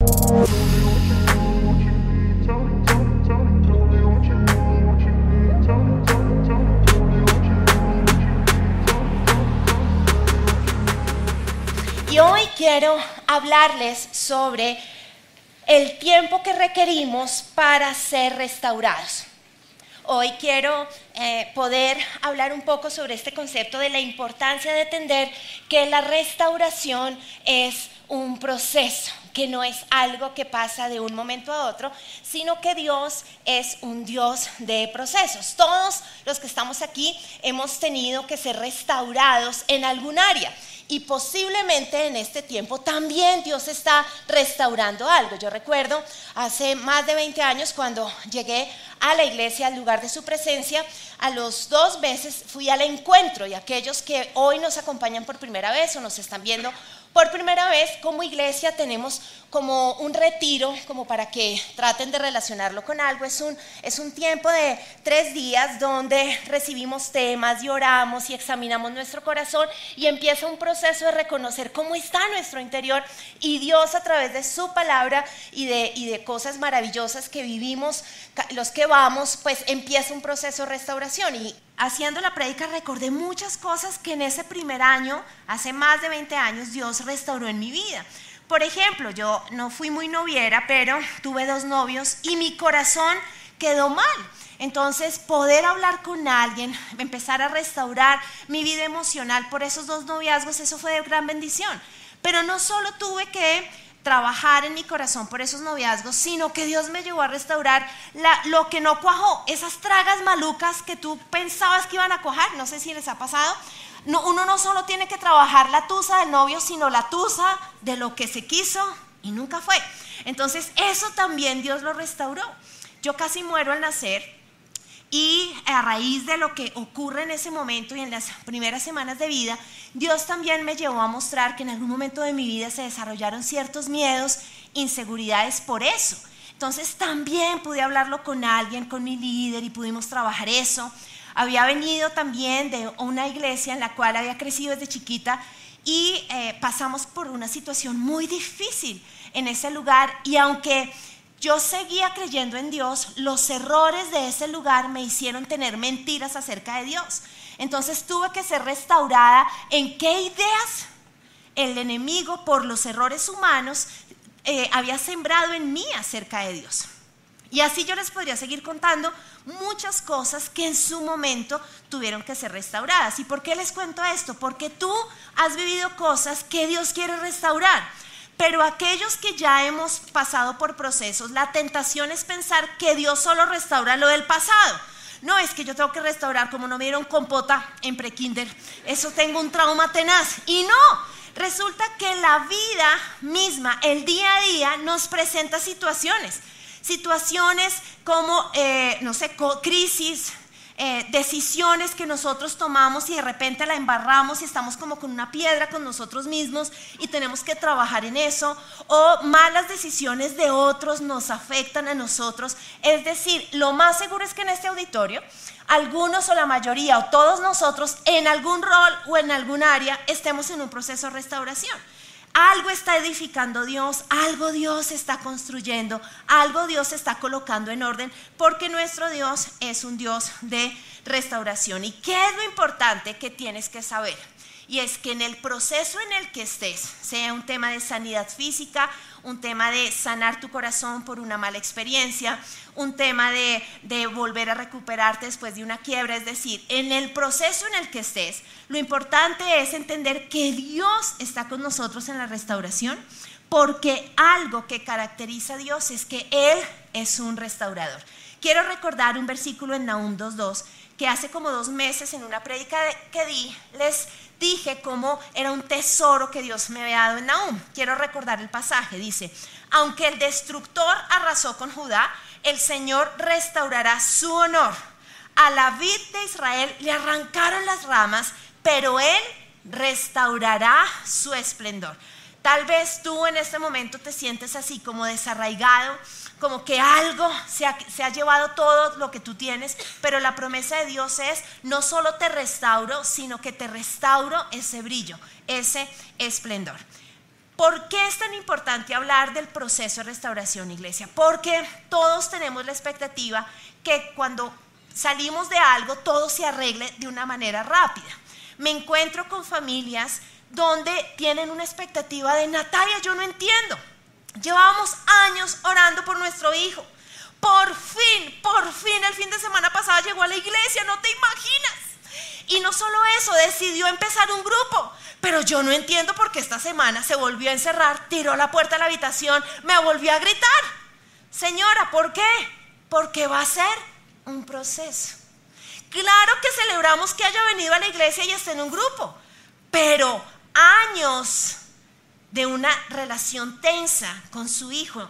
Y hoy quiero hablarles sobre el tiempo que requerimos para ser restaurados. Hoy quiero eh, poder hablar un poco sobre este concepto de la importancia de entender que la restauración es un proceso, que no es algo que pasa de un momento a otro, sino que Dios es un Dios de procesos. Todos los que estamos aquí hemos tenido que ser restaurados en algún área y posiblemente en este tiempo también Dios está restaurando algo. Yo recuerdo hace más de 20 años cuando llegué a la iglesia, al lugar de su presencia, a los dos meses fui al encuentro y aquellos que hoy nos acompañan por primera vez o nos están viendo por primera vez como iglesia tenemos como un retiro, como para que traten de relacionarlo con algo. Es un, es un tiempo de tres días donde recibimos temas y oramos y examinamos nuestro corazón y empieza un proceso de reconocer cómo está nuestro interior y Dios a través de su palabra y de, y de cosas maravillosas que vivimos, los que vamos, pues empieza un proceso de restauración. Y haciendo la prédica recordé muchas cosas que en ese primer año, hace más de 20 años, Dios restauró en mi vida. Por ejemplo, yo no fui muy noviera, pero tuve dos novios y mi corazón quedó mal. Entonces, poder hablar con alguien, empezar a restaurar mi vida emocional por esos dos noviazgos, eso fue de gran bendición. Pero no solo tuve que trabajar en mi corazón por esos noviazgos, sino que Dios me llevó a restaurar lo que no cuajó, esas tragas malucas que tú pensabas que iban a cuajar, no sé si les ha pasado. No, uno no solo tiene que trabajar la tusa del novio, sino la tusa de lo que se quiso y nunca fue. Entonces, eso también Dios lo restauró. Yo casi muero al nacer y a raíz de lo que ocurre en ese momento y en las primeras semanas de vida, Dios también me llevó a mostrar que en algún momento de mi vida se desarrollaron ciertos miedos, inseguridades por eso. Entonces también pude hablarlo con alguien, con mi líder y pudimos trabajar eso. Había venido también de una iglesia en la cual había crecido desde chiquita y eh, pasamos por una situación muy difícil en ese lugar y aunque yo seguía creyendo en Dios, los errores de ese lugar me hicieron tener mentiras acerca de Dios. Entonces tuve que ser restaurada en qué ideas el enemigo por los errores humanos eh, había sembrado en mí acerca de Dios. Y así yo les podría seguir contando muchas cosas que en su momento tuvieron que ser restauradas. ¿Y por qué les cuento esto? Porque tú has vivido cosas que Dios quiere restaurar. Pero aquellos que ya hemos pasado por procesos, la tentación es pensar que Dios solo restaura lo del pasado. No, es que yo tengo que restaurar como no me dieron compota en prekinder. Eso tengo un trauma tenaz. Y no, resulta que la vida misma, el día a día, nos presenta situaciones. Situaciones como, eh, no sé, crisis, eh, decisiones que nosotros tomamos y de repente la embarramos y estamos como con una piedra con nosotros mismos y tenemos que trabajar en eso, o malas decisiones de otros nos afectan a nosotros. Es decir, lo más seguro es que en este auditorio, algunos o la mayoría o todos nosotros en algún rol o en algún área estemos en un proceso de restauración. Algo está edificando Dios, algo Dios está construyendo, algo Dios está colocando en orden, porque nuestro Dios es un Dios de restauración. ¿Y qué es lo importante que tienes que saber? Y es que en el proceso en el que estés, sea un tema de sanidad física, un tema de sanar tu corazón por una mala experiencia, un tema de, de, volver a recuperarte después de una quiebra, es decir, en el proceso en el que estés, lo importante es entender que Dios está con nosotros en la restauración, porque algo que caracteriza a Dios es que Él es un restaurador. Quiero recordar un versículo en Nahum 2.2 que hace como dos meses en una prédica que di les dije cómo era un tesoro que Dios me había dado en Nahum. Quiero recordar el pasaje. Dice, aunque el destructor arrasó con Judá, el Señor restaurará su honor. A la vid de Israel le arrancaron las ramas, pero Él restaurará su esplendor. Tal vez tú en este momento te sientes así como desarraigado, como que algo se ha, llevado todo lo que tú tienes, pero la promesa de Dios es, no solo te restauro, sino que te restauro ese brillo, ese esplendor. ¿Por qué es tan importante hablar del proceso de restauración, iglesia? Porque todos tenemos la expectativa que cuando salimos de algo todo se arregle de una manera rápida. Me encuentro con familias donde tienen una expectativa de Natalia, yo no entiendo. Llevábamos años orando por nuestro hijo. Por fin, por fin, el fin de semana pasado llegó a la iglesia, no te imaginas. Y no solo eso, decidió empezar un grupo. Pero yo no entiendo por qué esta semana se volvió a encerrar, tiró la puerta de la habitación, me volvió a gritar. Señora, ¿por qué? Porque va a ser un proceso. Claro que celebramos que haya venido a la iglesia y esté en un grupo, pero años de una relación tensa con su hijo,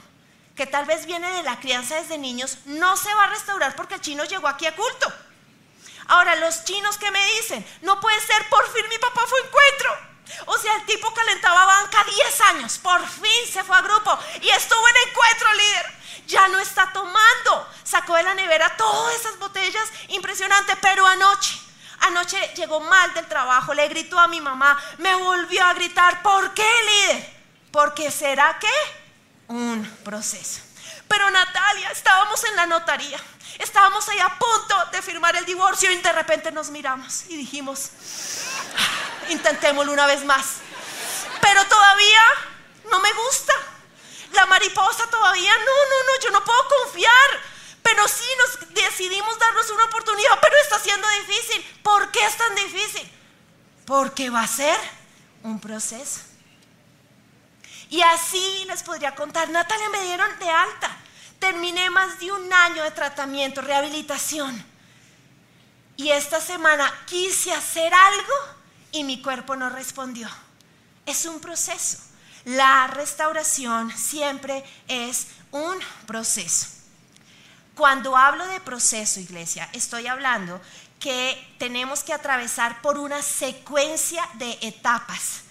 que tal vez viene de la crianza desde niños, no se va a restaurar porque el chino llegó aquí a culto. Ahora, los chinos que me dicen, no puede ser, por fin mi papá fue encuentro. O sea, el tipo calentaba banca 10 años, por fin se fue a grupo y estuvo en encuentro, líder. Ya no está tomando. Sacó de la nevera todas esas botellas, impresionante, pero anoche Anoche llegó mal del trabajo, le gritó a mi mamá, me volvió a gritar. ¿Por qué, líder? Porque será que un proceso. Pero Natalia, estábamos en la notaría, estábamos ahí a punto de firmar el divorcio y de repente nos miramos y dijimos, ah, intentémoslo una vez más. Pero todavía no me gusta. La mariposa todavía, no, no, no, yo no puedo confiar. Pero sí nos decidimos darnos una oportunidad, pero está siendo difícil. ¿Por qué es tan difícil? Porque va a ser un proceso. Y así les podría contar, Natalia me dieron de alta. Terminé más de un año de tratamiento, rehabilitación. Y esta semana quise hacer algo y mi cuerpo no respondió. Es un proceso. La restauración siempre es un proceso. Cuando hablo de proceso, iglesia, estoy hablando que tenemos que atravesar por una secuencia de etapas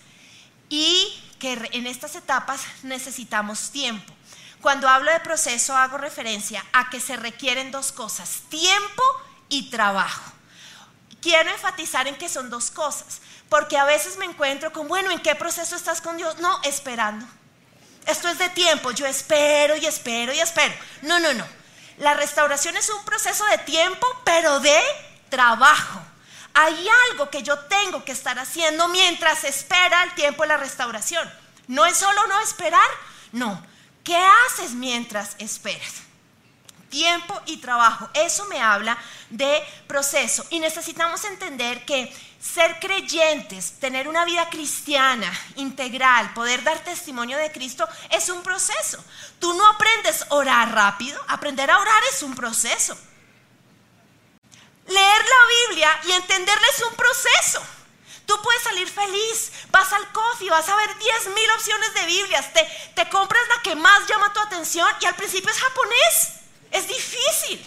y que en estas etapas necesitamos tiempo. Cuando hablo de proceso hago referencia a que se requieren dos cosas, tiempo y trabajo. Quiero enfatizar en que son dos cosas, porque a veces me encuentro con, bueno, ¿en qué proceso estás con Dios? No, esperando. Esto es de tiempo, yo espero y espero y espero. No, no, no. La restauración es un proceso de tiempo, pero de trabajo. Hay algo que yo tengo que estar haciendo mientras espera el tiempo de la restauración. No es solo no esperar, no. ¿Qué haces mientras esperas? Tiempo y trabajo. Eso me habla de proceso. Y necesitamos entender que ser creyentes, tener una vida cristiana integral, poder dar testimonio de Cristo es un proceso. Tú no aprendes a orar rápido, aprender a orar es un proceso. Leer la Biblia y entenderla es un proceso. Tú puedes salir feliz, vas al coffee, vas a ver 10 mil opciones de Biblias, te, te compras la que más llama tu atención y al principio es japonés. Es difícil.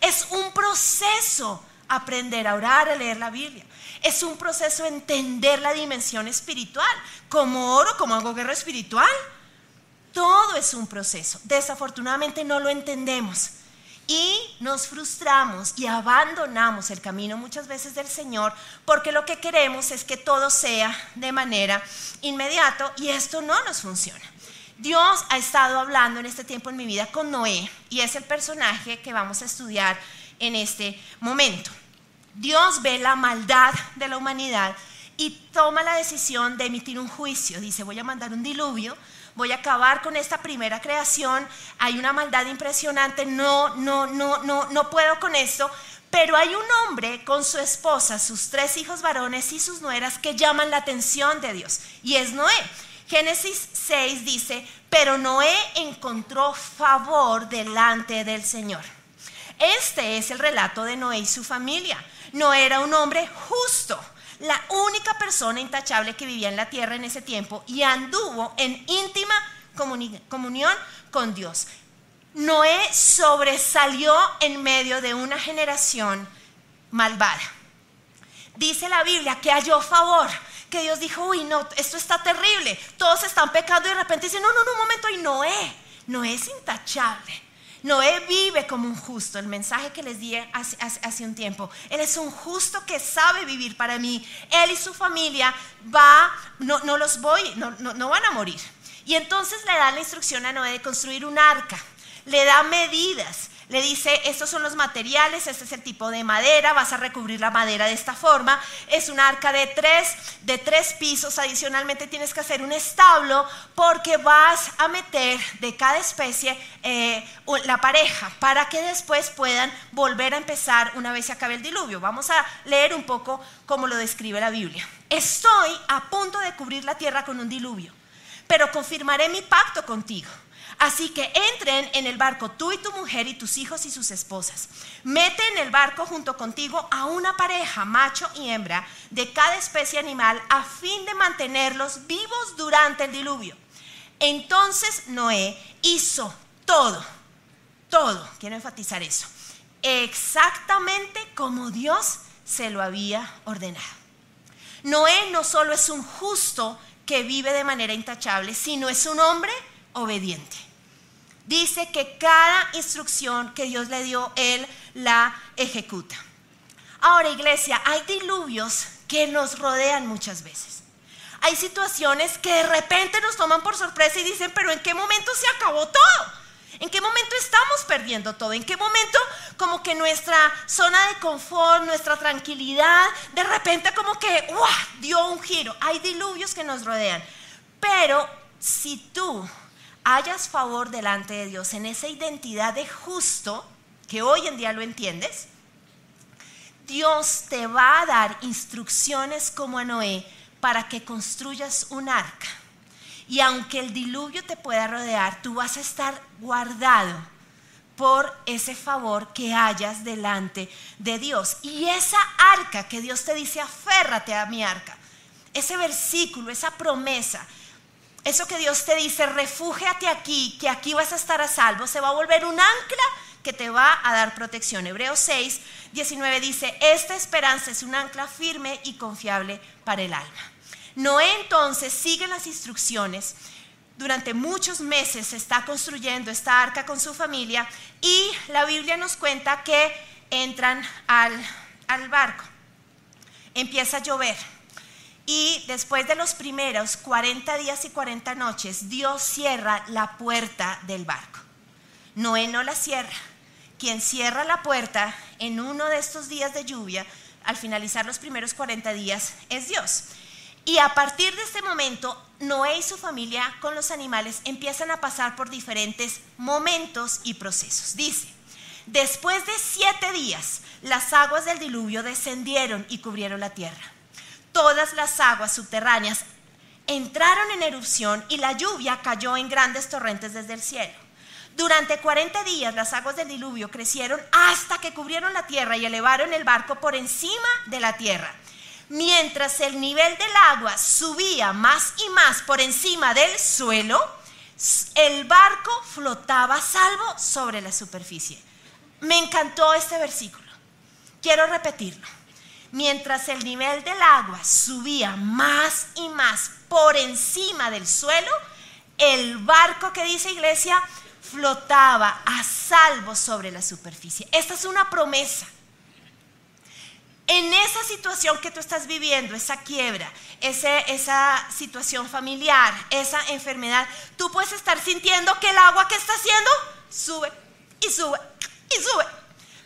Es un proceso aprender a orar, a leer la Biblia. Es un proceso entender la dimensión espiritual. Como oro, como hago guerra espiritual. Todo es un proceso. Desafortunadamente no lo entendemos. Y nos frustramos y abandonamos el camino muchas veces del Señor porque lo que queremos es que todo sea de manera inmediata y esto no nos funciona. Dios ha estado hablando en este tiempo en mi vida con Noé y es el personaje que vamos a estudiar en este momento. Dios ve la maldad de la humanidad y toma la decisión de emitir un juicio. Dice, voy a mandar un diluvio, voy a acabar con esta primera creación, hay una maldad impresionante, no, no, no, no, no puedo con esto. Pero hay un hombre con su esposa, sus tres hijos varones y sus nueras que llaman la atención de Dios. Y es Noé. Génesis 6 dice, pero Noé encontró favor delante del Señor. Este es el relato de Noé y su familia no era un hombre justo, la única persona intachable que vivía en la tierra en ese tiempo y anduvo en íntima comunión con Dios. Noé sobresalió en medio de una generación malvada. Dice la Biblia que halló favor, que Dios dijo, uy, no, esto está terrible, todos están pecando y de repente dice, no, no, no, un momento, y Noé, Noé es intachable. Noé vive como un justo, el mensaje que les di hace, un tiempo. Él es un justo que sabe vivir para mí. Él y su familia va, no, no los voy, no, no van a morir. Y entonces le da la instrucción a Noé de construir un arca. Le da medidas, le dice, estos son los materiales, este es el tipo de madera, vas a recubrir la madera de esta forma, es un arca de tres, de tres pisos, adicionalmente tienes que hacer un establo porque vas a meter de cada especie eh, la pareja para que después puedan volver a empezar una vez se acabe el diluvio. Vamos a leer un poco cómo lo describe la Biblia. Estoy a punto de cubrir la tierra con un diluvio, pero confirmaré mi pacto contigo Así que entren en el barco tú y tu mujer y tus hijos y sus esposas. Mete en el barco junto contigo a una pareja, macho y hembra, de cada especie animal, a fin de mantenerlos vivos durante el diluvio. Entonces Noé hizo todo, todo, quiero enfatizar eso, exactamente como Dios se lo había ordenado. Noé no solo es un justo que vive de manera intachable, sino es un hombre obediente. Dice que cada instrucción que Dios le dio, Él la ejecuta. Ahora, iglesia, hay diluvios que nos rodean muchas veces. Hay situaciones que de repente nos toman por sorpresa y dicen, pero ¿en qué momento se acabó todo? ¿En qué momento estamos perdiendo todo? ¿En qué momento como que nuestra zona de confort, nuestra tranquilidad, de repente como que dio un giro? Hay diluvios que nos rodean. Pero si tú hayas favor delante de Dios en esa identidad de justo, que hoy en día lo entiendes, Dios te va a dar instrucciones como a Noé para que construyas un arca. Y aunque el diluvio te pueda rodear, tú vas a estar guardado por ese favor que hayas delante de Dios. Y esa arca que Dios te dice, aférrate a mi arca. Ese versículo, esa promesa, eso que Dios te dice, refúgiate aquí, que aquí vas a estar a salvo, se va a volver un ancla que te va a dar protección. Hebreos 6, 19 dice, esta esperanza es un ancla firme y confiable para el alma. Noé entonces sigue las instrucciones. Durante muchos meses se está construyendo esta arca con su familia y la Biblia nos cuenta que entran al, al barco. Empieza a llover y después de los primeros 40 días y 40 noches, Dios cierra la puerta del barco. Noé no la cierra. Quien cierra la puerta en uno de estos días de lluvia, al finalizar los primeros 40 días, es Dios. Y a partir de este momento, Noé y su familia con los animales empiezan a pasar por diferentes momentos y procesos. Dice, después de siete días, las aguas del diluvio descendieron y cubrieron la tierra todas las aguas subterráneas entraron en erupción y la lluvia cayó en grandes torrentes desde el cielo. Durante 40 días las aguas del diluvio crecieron hasta que cubrieron la tierra y elevaron el barco por encima de la tierra. Mientras el nivel del agua subía más y más por encima del suelo, el barco flotaba salvo sobre la superficie. Me encantó este versículo. Quiero repetirlo mientras el nivel del agua subía más y más por encima del suelo, el barco que dice iglesia flotaba a salvo sobre la superficie. Esta es una promesa. En esa situación que tú estás viviendo, esa quiebra, esa situación familiar, esa enfermedad, tú puedes estar sintiendo que el agua que está haciendo sube y sube y sube.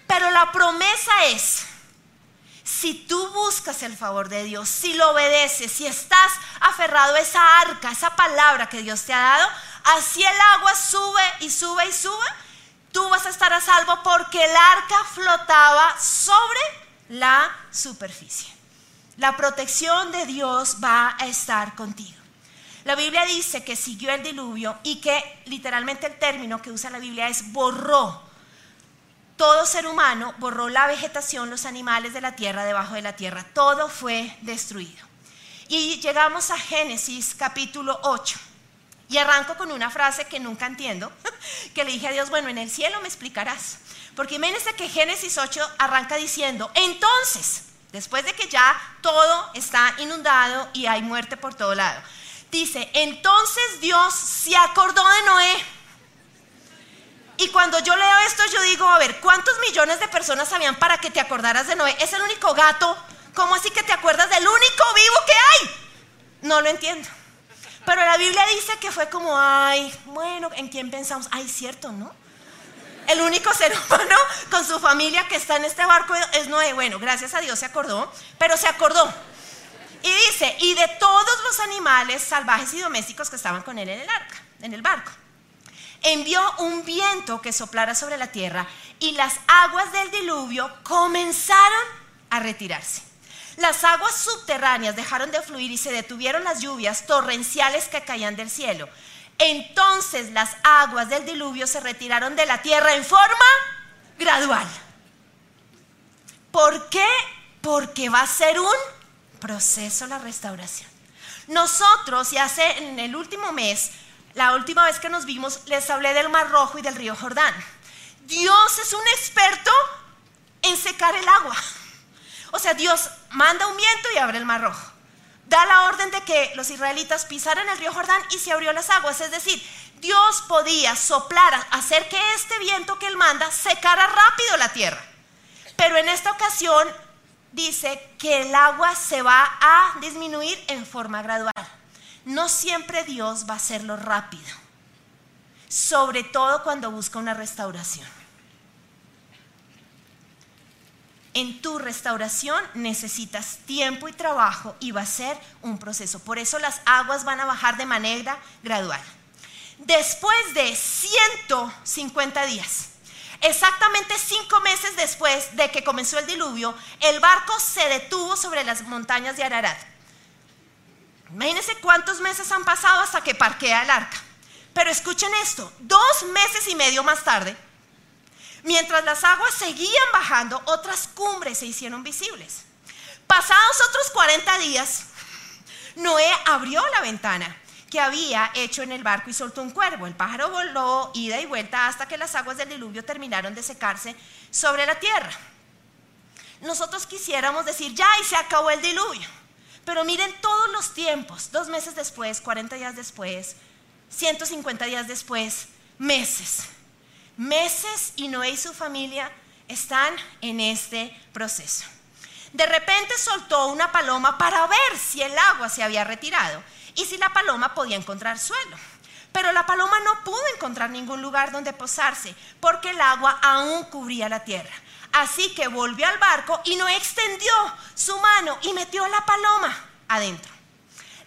Pero la promesa es si tú buscas el favor de Dios, si lo obedeces, si estás aferrado a esa arca, esa palabra que Dios te ha dado, así el agua sube y sube y sube, tú vas a estar a salvo porque el arca flotaba sobre la superficie. La protección de Dios va a estar contigo. La Biblia dice que siguió el diluvio y que literalmente el término que usa la Biblia es borró todo ser humano borró la vegetación, los animales de la tierra, debajo de la tierra. Todo fue destruido. Y llegamos a Génesis capítulo 8. Y arranco con una frase que nunca entiendo, que le dije a Dios, bueno, en el cielo me explicarás. Porque imagínense que Génesis 8 arranca diciendo, entonces, después de que ya todo está inundado y hay muerte por todo lado, dice, entonces Dios se acordó de Noé. ¿Y cuando yo leo esto, yo digo, a ver, ¿cuántos millones de personas habían para que te acordaras de Noé? Es el único gato. ¿Cómo así que te acuerdas del único vivo que hay? No lo entiendo. Pero la Biblia dice que fue como, ay, bueno, ¿en quién pensamos? Ay, cierto, ¿no? El único ser humano con su familia que está en este barco es Noé. Bueno, gracias a Dios se acordó, pero se acordó. Y dice, y de todos los animales salvajes y domésticos que estaban con él en el barco. Envió un viento que soplara sobre la tierra y las aguas del diluvio comenzaron a retirarse. Las aguas subterráneas dejaron de fluir y se detuvieron las lluvias torrenciales que caían del cielo. Entonces las aguas del diluvio se retiraron de la tierra en forma gradual. ¿Por qué? Porque va a ser un proceso la restauración. Nosotros, y hace en el último mes, la última vez que nos vimos, les hablé del Mar Rojo y del río Jordán. Dios es un experto en secar el agua. O sea, Dios manda un viento y abre el Mar Rojo. Da la orden de que los israelitas pisaran el río Jordán y se abrió las aguas. Es decir, Dios podía soplar, hacer que este viento que Él manda secara rápido la tierra. Pero en esta ocasión dice que el agua se va a disminuir en forma gradual. No siempre Dios va a hacerlo rápido, sobre todo cuando busca una restauración. En tu restauración necesitas tiempo y trabajo y va a ser un proceso. Por eso las aguas van a bajar de manera gradual. Después de 150 días, Exactamente cinco meses después de que comenzó el diluvio, el barco se detuvo sobre las montañas de Ararat. Imagínense cuántos meses han pasado hasta que parquea el arca. Pero escuchen esto, dos meses y medio más tarde, mientras las aguas seguían bajando, otras cumbres se hicieron visibles. Pasados otros 40 días, Noé abrió la ventana que había hecho en el barco y soltó un cuervo. El pájaro voló ida y vuelta hasta que las aguas del diluvio terminaron de secarse sobre la tierra. Nosotros quisiéramos decir, ya, y se acabó el diluvio. Pero miren todos los tiempos, dos meses después, 40 días después, 150 días después, meses. Meses y Noé y su familia están en este proceso. De repente soltó una paloma para ver si el agua se había retirado y si la paloma podía encontrar suelo. Pero la paloma no pudo encontrar ningún lugar donde posarse porque el agua aún cubría la tierra. Así que volvió al barco y no extendió su mano y metió la paloma adentro.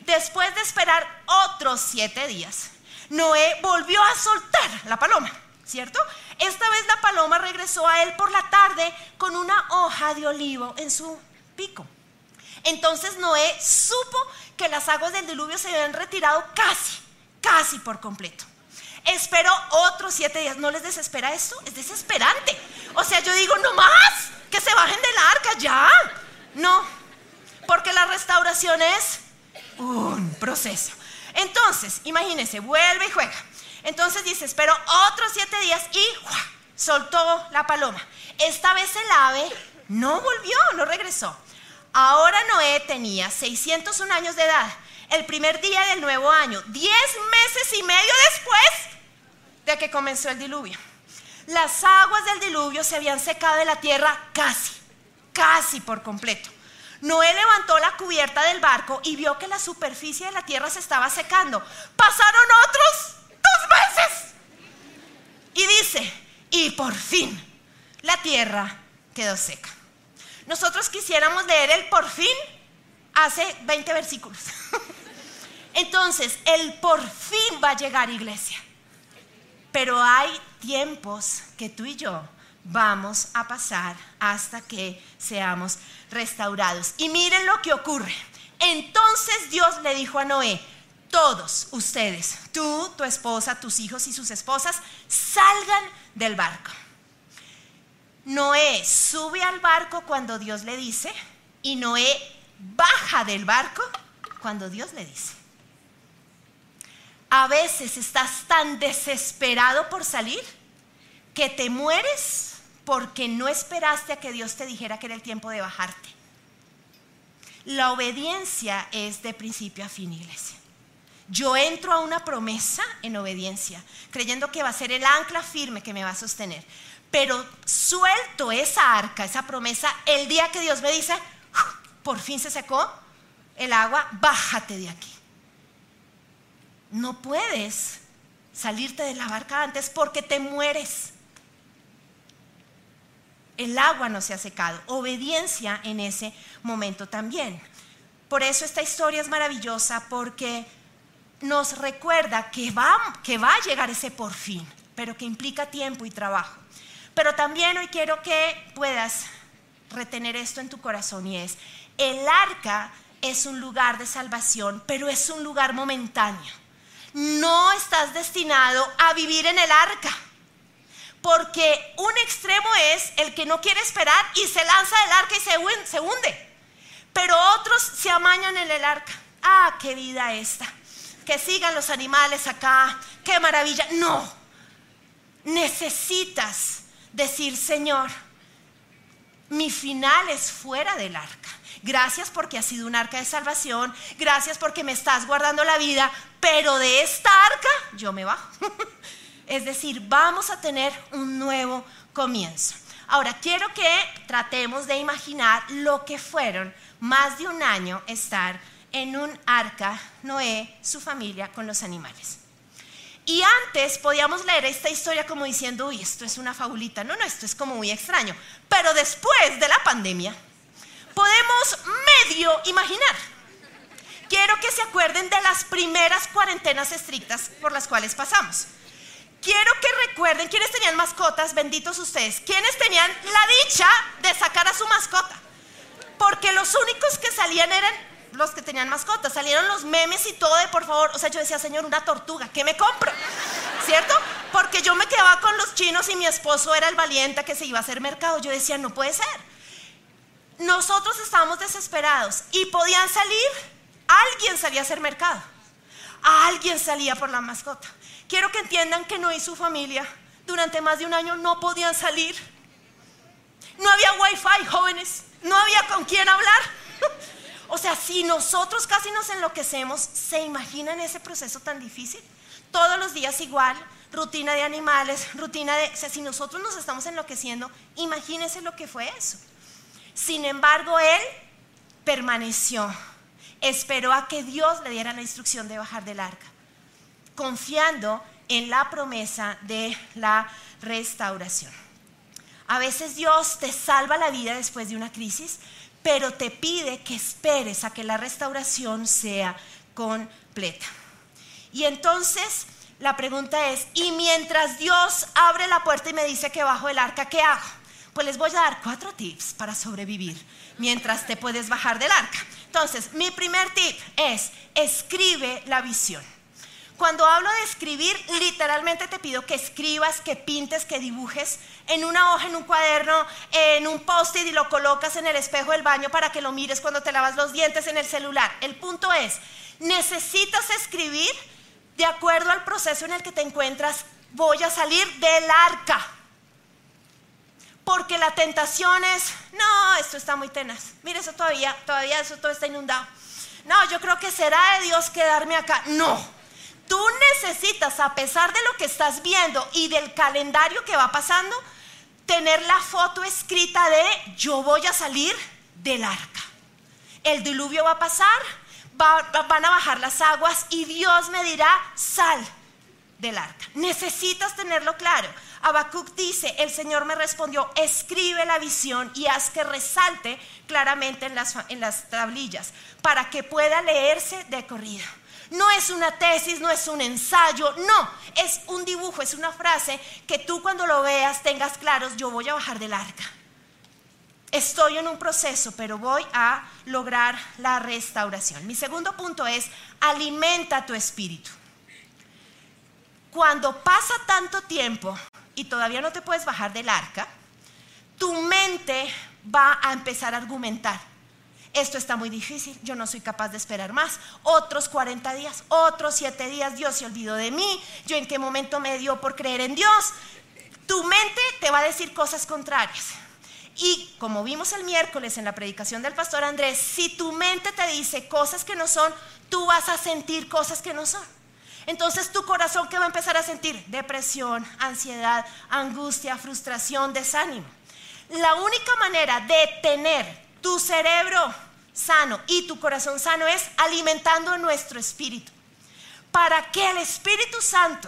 Después de esperar otros siete días, Noé volvió a soltar la paloma, ¿cierto? Esta vez la paloma regresó a él por la tarde con una hoja de olivo en su pico. Entonces Noé supo que las aguas del diluvio se habían retirado casi, casi por completo. Esperó otros siete días. ¿No les desespera esto? Es desesperante. O sea, yo digo, no más, que se bajen del arca ya. No, porque la restauración es un proceso. Entonces, imagínense, vuelve y juega. Entonces dice, esperó otros siete días y soltó la paloma. Esta vez el ave no volvió, no regresó. Ahora Noé tenía 601 años de edad, el primer día del nuevo año, 10 meses y medio después de que comenzó el diluvio. Las aguas del diluvio se habían secado de la tierra casi, casi por completo. Noé levantó la cubierta del barco y vio que la superficie de la tierra se estaba secando. Pasaron otros dos meses. Y dice, y por fin la tierra quedó seca. Nosotros quisiéramos leer el por fin hace 20 versículos. Entonces, el por fin va a llegar, iglesia. Pero hay tiempos que tú y yo vamos a pasar hasta que seamos restaurados. Y miren lo que ocurre. Entonces Dios le dijo a Noé, todos ustedes, tú, tu esposa, tus hijos y sus esposas, salgan del barco. Noé sube al barco cuando Dios le dice y Noé baja del barco cuando Dios le dice. A veces estás tan desesperado por salir que te mueres porque no esperaste a que Dios te dijera que era el tiempo de bajarte. La obediencia es de principio a fin, iglesia. Yo entro a una promesa en obediencia, creyendo que va a ser el ancla firme que me va a sostener. Pero suelto esa arca, esa promesa, el día que Dios me dice, por fin se secó el agua, bájate de aquí. No puedes salirte de la barca antes porque te mueres. El agua no se ha secado. Obediencia en ese momento también. Por eso esta historia es maravillosa porque nos recuerda que va, que va a llegar ese por fin, pero que implica tiempo y trabajo. Pero también hoy quiero que puedas retener esto en tu corazón y es, el arca es un lugar de salvación, pero es un lugar momentáneo. No estás destinado a vivir en el arca, porque un extremo es el que no quiere esperar y se lanza del arca y se hunde, pero otros se amañan en el arca. Ah, qué vida esta. Que sigan los animales acá, qué maravilla. No, necesitas decir, Señor, mi final es fuera del arca. Gracias porque ha sido un arca de salvación. Gracias porque me estás guardando la vida. Pero de esta arca yo me bajo. es decir, vamos a tener un nuevo comienzo. Ahora, quiero que tratemos de imaginar lo que fueron más de un año estar en un arca, Noé, su familia, con los animales. Y antes podíamos leer esta historia como diciendo, uy, esto es una fabulita. No, no, esto es como muy extraño. Pero después de la pandemia, podemos medio imaginar. Quiero que se acuerden de las primeras cuarentenas estrictas por las cuales pasamos. Quiero que recuerden quiénes tenían mascotas, benditos ustedes, quiénes tenían la dicha de sacar a su mascota. Porque los únicos que salían eran los que tenían mascotas. Salieron los memes y todo de por favor. O sea, yo decía, Señor, una tortuga, ¿qué me compro? ¿Cierto? Porque yo me quedaba con los chinos y mi esposo era el valiente que se iba a hacer mercado. Yo decía, no puede ser. Nosotros estábamos desesperados y podían salir, alguien salía a hacer mercado. Alguien salía por la mascota. Quiero que entiendan que no y su familia durante más de un año no podían salir. No había wifi, jóvenes. No había con quién hablar. O sea, si nosotros casi nos enloquecemos, ¿se imaginan ese proceso tan difícil? Todos los días igual, rutina de animales, rutina de... O sea, si nosotros nos estamos enloqueciendo, imagínense lo que fue eso. Sin embargo, él permaneció, esperó a que Dios le diera la instrucción de bajar del arca, confiando en la promesa de la restauración. A veces Dios te salva la vida después de una crisis, pero te pide que esperes a que la restauración sea completa. Y entonces la pregunta es, ¿y mientras Dios abre la puerta y me dice que bajo el arca, qué hago? Pues les voy a dar cuatro tips para sobrevivir mientras te puedes bajar del arca. Entonces, mi primer tip es, escribe la visión. Cuando hablo de escribir, literalmente te pido que escribas, que pintes, que dibujes en una hoja, en un cuaderno, en un post-it y lo colocas en el espejo del baño para que lo mires cuando te lavas los dientes en el celular. El punto es, necesitas escribir de acuerdo al proceso en el que te encuentras. Voy a salir del arca. Porque la tentación es, no, esto está muy tenaz. Mire, eso todavía, todavía eso todo está inundado. No, yo creo que será de Dios quedarme acá. No Tú necesitas, a pesar de lo que estás viendo y del calendario que va pasando, tener la foto escrita de yo voy a salir del arca. El diluvio va a pasar, van a bajar las aguas y Dios me dirá, sal del arca. Necesitas tenerlo claro. Habacuc dice, el Señor me respondió, escribe la visión y haz que resalte claramente en las, en las tablillas para que pueda leerse de corrida. No es una tesis, no es un ensayo, no, es un dibujo, es una frase que tú cuando lo veas tengas claros, yo voy a bajar del arca. Estoy en un proceso, pero voy a lograr la restauración. Mi segundo punto es, alimenta tu espíritu. Cuando pasa tanto tiempo y todavía no te puedes bajar del arca, tu mente va a empezar a argumentar esto está muy difícil, yo no soy capaz de esperar más. Otros 40 días, otros 7 días, Dios se olvidó de mí, yo en qué momento me dio por creer en Dios. Tu mente te va a decir cosas contrarias. Y como vimos el miércoles en la predicación del pastor Andrés, si tu mente te dice cosas que no son, tú vas a sentir cosas que no son. Entonces tu corazón que va a empezar a sentir depresión, ansiedad, angustia, frustración, desánimo. La única manera de tener tu cerebro sano y tu corazón sano es alimentando nuestro espíritu. Para que el Espíritu Santo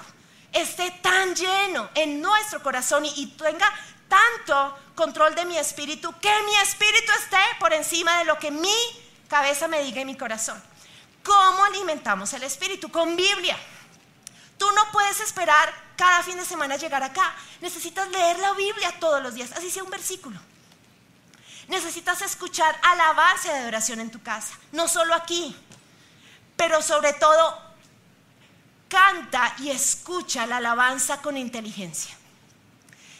esté tan lleno en nuestro corazón y, tenga tanto control de mi espíritu, que mi espíritu esté por encima de lo que mi cabeza me diga y mi corazón. ¿Cómo alimentamos el espíritu? Con Biblia. Tú no puedes esperar cada fin de semana llegar acá. Necesitas leer la Biblia todos los días, así sea un versículo. Necesitas escuchar alabanza de oración en tu casa, no solo aquí, pero sobre todo canta y escucha la alabanza con inteligencia.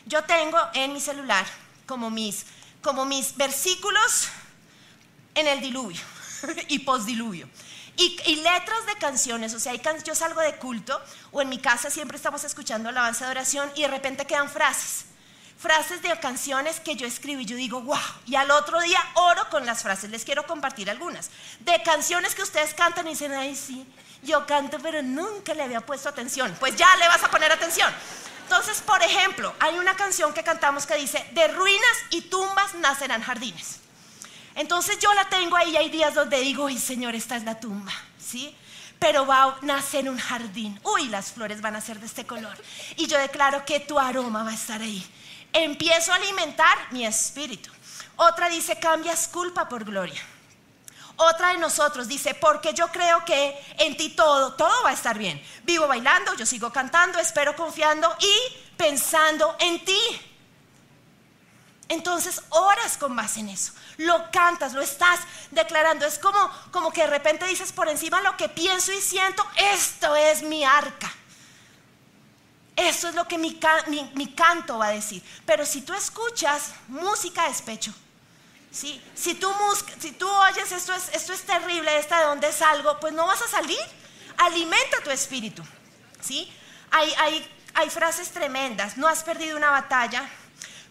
Yo tengo en mi celular como mis, como mis versículos en el diluvio y postdiluvio. Y, letras de canciones, o sea, hay yo salgo de culto o en mi casa siempre estamos escuchando alabanza de oración y de repente quedan frases frases de canciones que yo escribí. Yo digo, wow. Y al otro día oro con las frases. Les quiero compartir algunas. De canciones que ustedes cantan y dicen, ay, sí, yo canto, pero nunca le había puesto atención. Pues ya le vas a poner atención. Entonces, por ejemplo, hay una canción que cantamos que dice, de ruinas y tumbas nacerán jardines. Entonces yo la tengo ahí y hay días donde digo, ay Señor, esta es la tumba, ¿sí? Pero va a nacer un jardín. Uy, las flores van a ser de este color. Y yo declaro que tu aroma va a estar ahí. Empiezo a alimentar mi espíritu. Otra dice, cambias culpa por gloria. Otra de nosotros dice, porque yo creo que en ti todo, todo va a estar bien. Vivo bailando, yo sigo cantando, espero confiando y pensando en ti. Entonces oras con base en eso, lo cantas, lo estás declarando. Es como, como que de repente dices por encima lo que pienso y siento, esto es mi arca. Eso es lo que mi, mi canto va a decir. Pero si tú escuchas música despecho, ¿sí? Si, tú si tú oyes esto es, esto es terrible, esta de dónde salgo, pues no vas a salir. Alimenta tu espíritu. ¿sí? Hay, hay, hay frases tremendas. No has perdido una batalla.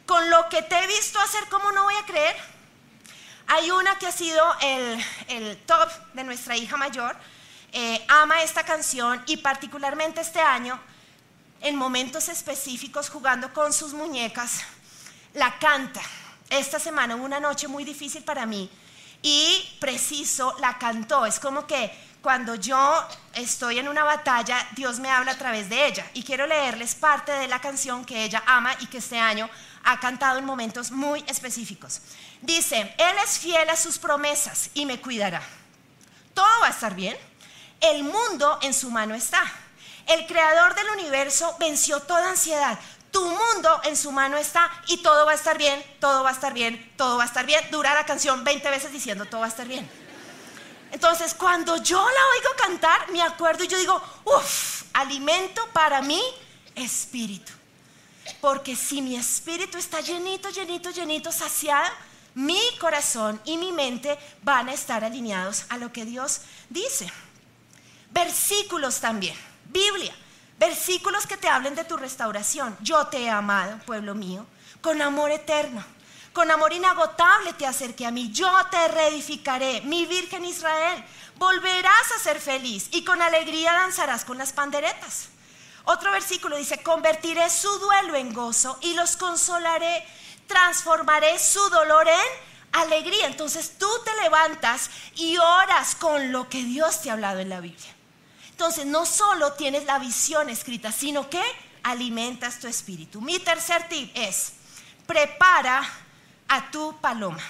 Con lo que te he visto hacer, ¿cómo no voy a creer? Hay una que ha sido el, el top de nuestra hija mayor. Eh, ama esta canción y particularmente este año, en momentos específicos, jugando con sus muñecas, la canta esta semana una noche muy difícil para mí y preciso la cantó. Es como que cuando yo estoy en una batalla, Dios me habla a través de ella. Y quiero leerles parte de la canción que ella ama y que este año ha cantado en momentos muy específicos. Dice, Él es fiel a sus promesas y me cuidará. Todo va a estar bien. El mundo en su mano está. El creador del universo venció toda ansiedad. Tu mundo en su mano está y todo va a estar bien, todo va a estar bien, todo va a estar bien. Dura la canción 20 veces diciendo todo va a estar bien. Entonces, cuando yo la oigo cantar, me acuerdo y yo digo, uff, alimento para mi espíritu. Porque si mi espíritu está llenito, llenito, llenito, saciado, mi corazón y mi mente van a estar alineados a lo que Dios dice. Versículos también, Biblia. Versículos que te hablen de tu restauración. Yo te he amado, pueblo mío, con amor eterno. Con amor inagotable te acerqué a mí. Yo te reedificaré, mi Virgen Israel. Volverás a ser feliz y con alegría danzarás con las panderetas. Otro versículo dice, convertiré su duelo en gozo y los consolaré. Transformaré su dolor en alegría. Entonces tú te levantas y oras con lo que Dios te ha hablado en la Biblia. Entonces, no solo tienes la visión escrita, sino que alimentas tu espíritu. Mi tercer tip es, prepara a tu paloma.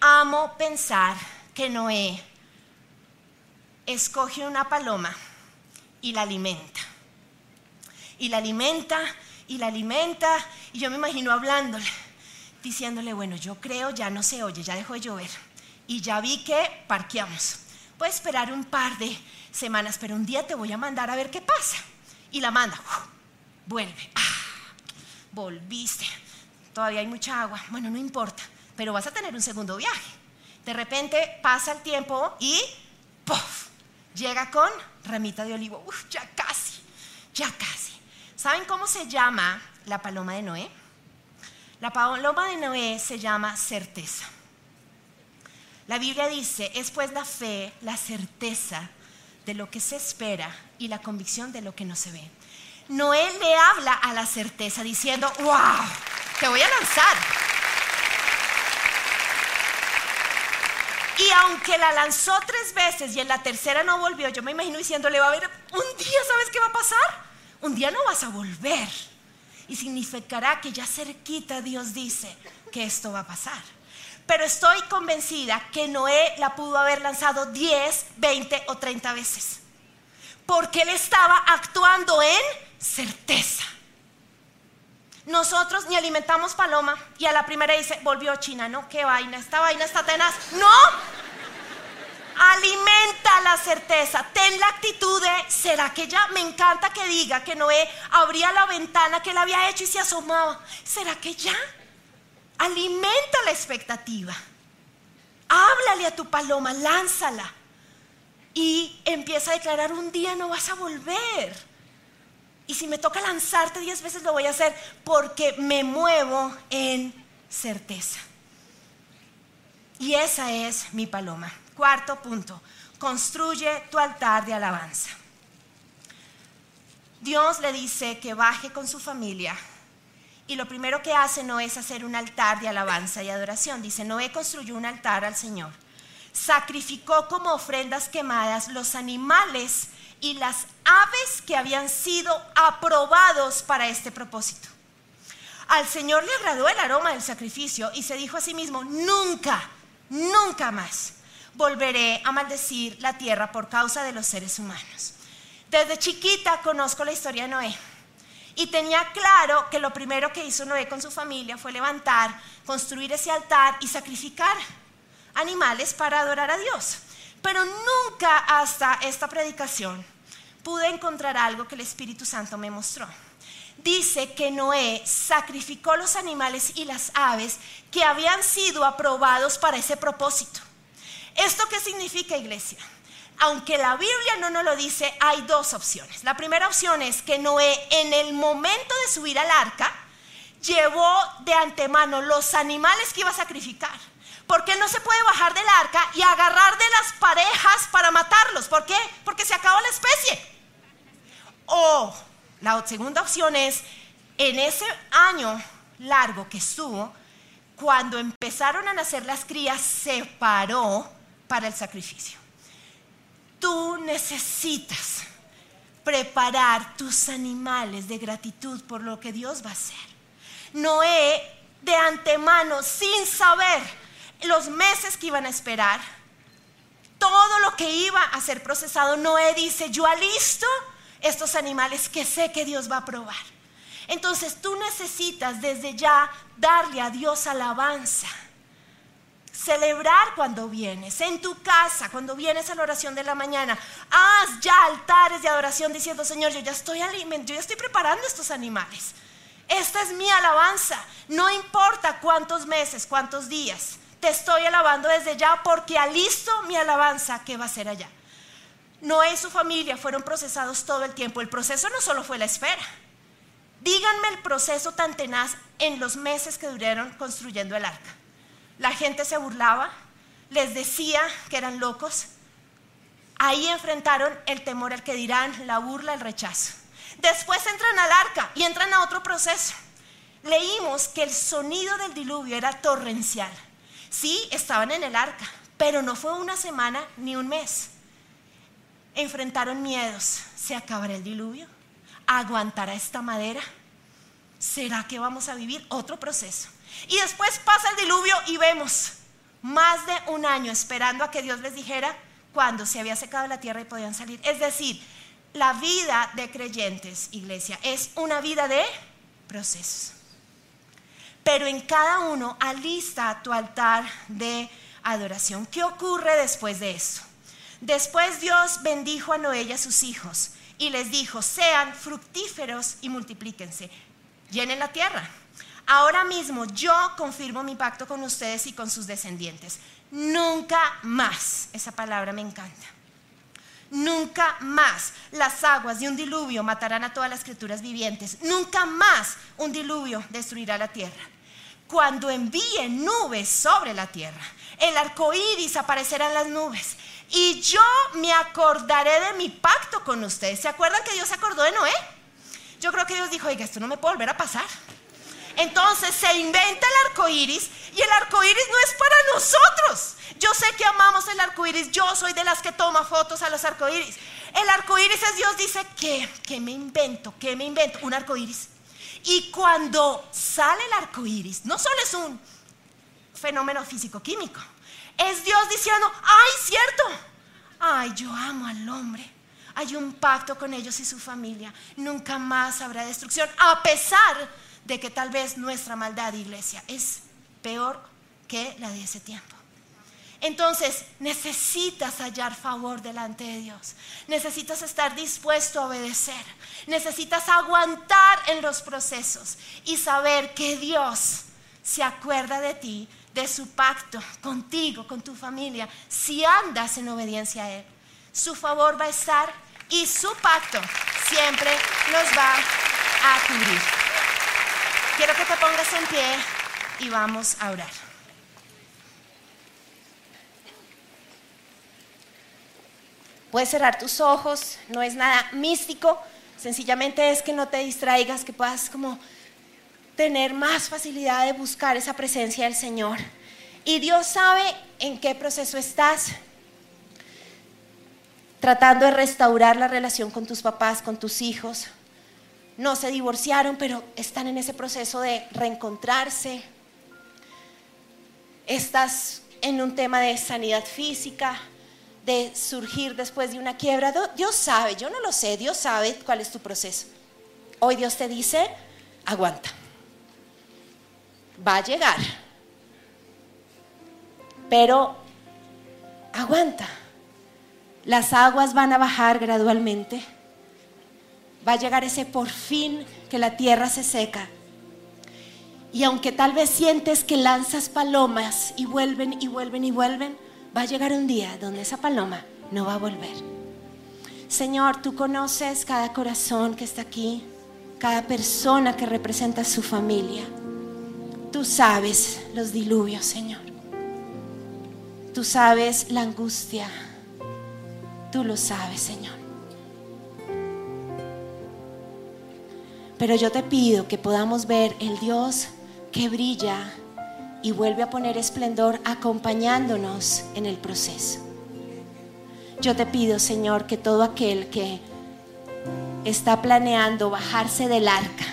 Amo pensar que Noé escoge una paloma y la alimenta. Y la alimenta y la alimenta y yo me imagino hablándole, diciéndole, bueno, yo creo, ya no se oye, ya dejó de llover. Y ya vi que parqueamos Puedes esperar un par de semanas, pero un día te voy a mandar a ver qué pasa. Y la manda, vuelve. Ah, volviste. Todavía hay mucha agua. Bueno, no importa, pero vas a tener un segundo viaje. De repente pasa el tiempo y ¡puff! Llega con ramita de olivo. Ya casi, ya casi. ¿Saben cómo se llama la paloma de Noé? La paloma de Noé se llama certeza. La Biblia dice, es pues la fe, la certeza de lo que se espera y la convicción de lo que no se ve. Noé le habla a la certeza diciendo, wow, te voy a lanzar. Y aunque la lanzó tres veces y en la tercera no volvió, yo me imagino diciéndole, va a haber un día, ¿sabes qué va a pasar? Un día no vas a volver. Y significará que ya cerquita Dios dice que esto va a pasar. Pero estoy convencida que Noé la pudo haber lanzado 10, 20 o 30 veces. Porque él estaba actuando en certeza. Nosotros ni alimentamos paloma y a la primera dice, volvió China, ¿no? ¿Qué vaina? Esta vaina está tenaz. No. Alimenta la certeza. Ten la actitud de, ¿será que ya? Me encanta que diga que Noé abría la ventana que él había hecho y se asomaba. ¿Será que ya? Alimenta la expectativa. Háblale a tu paloma, lánzala. Y empieza a declarar, un día no vas a volver. Y si me toca lanzarte diez veces, lo voy a hacer porque me muevo en certeza. Y esa es mi paloma. Cuarto punto, construye tu altar de alabanza. Dios le dice que baje con su familia y lo primero que hace no es hacer un altar de alabanza y adoración. Dice, Noé construyó un altar al Señor. Sacrificó como ofrendas quemadas los animales y las aves que habían sido aprobados para este propósito. Al Señor le agradó el aroma del sacrificio y se dijo a sí mismo, nunca, nunca más volveré a maldecir la tierra por causa de los seres humanos. Desde chiquita conozco la historia de Noé y tenía claro que lo primero que hizo Noé con su familia fue levantar, construir ese altar y sacrificar animales para adorar a Dios. Pero nunca hasta esta predicación pude encontrar algo que el Espíritu Santo me mostró. Dice que Noé sacrificó los animales y las aves que habían sido aprobados para ese propósito. ¿Esto qué significa, iglesia? Aunque la Biblia no nos lo dice, hay dos opciones. La primera opción es que Noé en el momento de subir al arca llevó de antemano los animales que iba a sacrificar. Porque no se puede bajar del arca y agarrar de las parejas para matarlos. ¿Por qué? Porque se acabó la especie. O la segunda opción es, en ese año largo que estuvo, cuando empezaron a nacer las crías, se paró para el sacrificio. Tú necesitas preparar tus animales de gratitud por lo que Dios va a hacer. Noé, de antemano, sin saber los meses que iban a esperar, todo lo que iba a ser procesado, Noé dice, yo alisto estos animales que sé que Dios va a probar. Entonces tú necesitas desde ya darle a Dios alabanza. Celebrar cuando vienes, en tu casa, cuando vienes a la oración de la mañana, haz ya altares de adoración diciendo, Señor, yo ya estoy yo ya estoy preparando estos animales. Esta es mi alabanza. No importa cuántos meses, cuántos días, te estoy alabando desde ya porque alisto mi alabanza que va a ser allá. Noé y su familia fueron procesados todo el tiempo. El proceso no solo fue la espera. Díganme el proceso tan tenaz en los meses que duraron construyendo el arca. La gente se burlaba, les decía que eran locos. Ahí enfrentaron el temor al que dirán, la burla, el rechazo. Después entran al arca y entran a otro proceso. Leímos que el sonido del diluvio era torrencial. Sí, estaban en el arca, pero no fue una semana ni un mes enfrentaron miedos. ¿Se acabará el diluvio? ¿Aguantará esta madera? ¿Será que vamos a vivir otro proceso? Y después pasa el diluvio y vemos más de un año esperando a que Dios les dijera cuándo se había secado la tierra y podían salir. Es decir, la vida de creyentes, iglesia, es una vida de procesos. Pero en cada uno alista tu altar de adoración. ¿Qué ocurre después de esto? Después Dios bendijo a Noé y a sus hijos y les dijo, sean fructíferos y multiplíquense, llenen la tierra. Ahora mismo yo confirmo mi pacto con ustedes y con sus descendientes. Nunca más, esa palabra me encanta. Nunca más las aguas de un diluvio matarán a todas las criaturas vivientes. Nunca más un diluvio destruirá la tierra. Cuando envíe nubes sobre la tierra. El arco iris aparecerá en las nubes. Y yo me acordaré de mi pacto con ustedes. ¿Se acuerdan que Dios se acordó de Noé? Yo creo que Dios dijo, oiga, esto no me puede volver a pasar. Entonces se inventa el arco iris y el arco iris no es para nosotros. Yo sé que amamos el arco iris, yo soy de las que toma fotos a los arcoíris. El arco iris es Dios dice, ¿qué? ¿Qué me invento? ¿Qué me invento? Un arco iris. Y cuando sale el arco iris, no solo es un fenómeno físico-químico, es Dios diciendo, ¡ay, cierto! ¡Ay, yo amo al hombre! Hay un pacto con ellos y su familia. Nunca más habrá destrucción, a pesar de que tal vez nuestra maldad, iglesia, es peor que la de ese tiempo. Entonces necesitas hallar favor delante de Dios. Necesitas estar dispuesto a obedecer. Necesitas aguantar en los procesos y saber que Dios se acuerda de ti, de su pacto contigo, con tu familia, si andas en obediencia a Él. Su favor va a estar y su pacto siempre nos va a cubrir. Quiero que te pongas en pie y vamos a orar. Puedes cerrar tus ojos, no es nada místico, sencillamente es que no te distraigas, que puedas como tener más facilidad de buscar esa presencia del Señor. Y Dios sabe en qué proceso estás, tratando de restaurar la relación con tus papás, con tus hijos. No se divorciaron, pero están en ese proceso de reencontrarse. Estás en un tema de sanidad física, de surgir después de una quiebra. Dios sabe, yo no lo sé, Dios sabe cuál es tu proceso. Hoy Dios te dice, aguanta. Va a llegar. Pero aguanta. Las aguas van a bajar gradualmente. Va a llegar ese por fin que la tierra se seca. Y aunque tal vez sientes que lanzas palomas y vuelven y vuelven y vuelven, va a llegar un día donde esa paloma no va a volver. Señor, tú conoces cada corazón que está aquí, cada persona que representa su familia. Tú sabes los diluvios, Señor. Tú sabes la angustia. Tú lo sabes, Señor. Pero yo te pido que podamos ver el Dios que brilla y vuelve a poner esplendor acompañándonos en el proceso. Yo te pido, Señor, que todo aquel que está planeando bajarse del arca,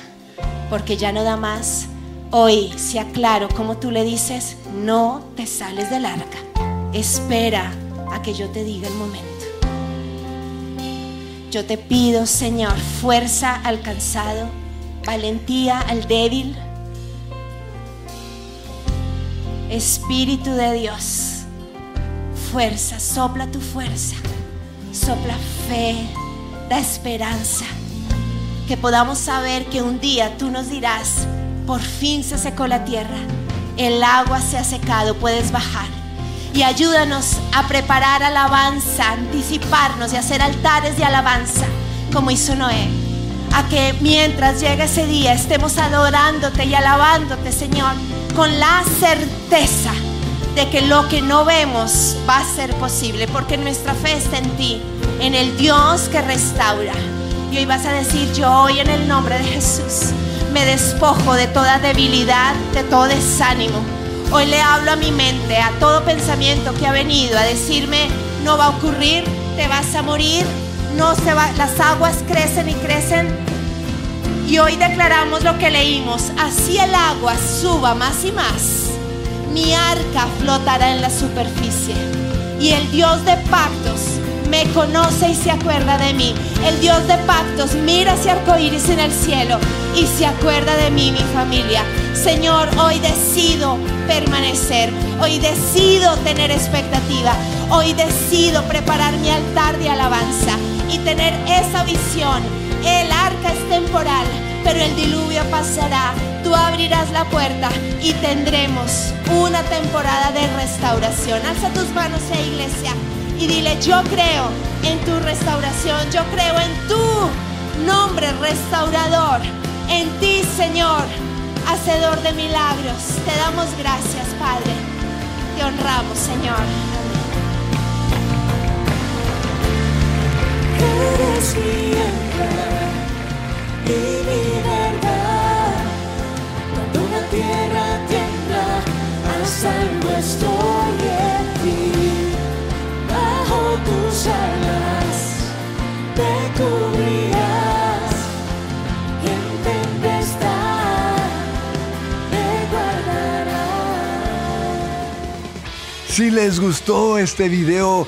porque ya no da más, hoy sea claro como tú le dices, no te sales del arca, espera a que yo te diga el momento. Yo te pido, Señor, fuerza al cansado, valentía al débil Espíritu de Dios, fuerza, sopla tu fuerza, sopla fe, da esperanza, que podamos saber que un día tú nos dirás, por fin se secó la tierra, el agua se ha secado, puedes bajar. Y ayúdanos a preparar alabanza, anticiparnos y hacer altares de alabanza, como hizo Noé. A que mientras llegue ese día estemos adorándote y alabándote, Señor con la certeza de que lo que no vemos va a ser posible, porque nuestra fe está en ti, en el Dios que restaura. Y hoy vas a decir, yo hoy en el nombre de Jesús me despojo de toda debilidad, de todo desánimo. Hoy le hablo a mi mente, a todo pensamiento que ha venido a decirme, no va a ocurrir, te vas a morir, no se va, las aguas crecen y crecen, y hoy declaramos lo que leímos, así el agua suba más y más, mi arca flotará en la superficie. Y el Dios de pactos me conoce y se acuerda de mí. El Dios de pactos mira hacia arcoíris en el cielo y se acuerda de mí, mi familia. Señor, hoy decido permanecer. Hoy decido tener expectativa. Hoy decido preparar mi altar de alabanza y tener esa visión el arca es temporal, pero el diluvio pasará. Tú abrirás la puerta y tendremos una temporada de restauración. Alza tus manos, e iglesia, y dile, yo creo en tu restauración, yo creo en tu nombre restaurador, en ti, Señor. hacedor de milagros. Te damos gracias, Padre. Te honramos, Señor. Eres mi y mi verdad. Cuando la tierra tiembla, a salvo estoy en ti. Bajo tus alas te cubrirás. En tempestad me guardarás. Si les gustó este video,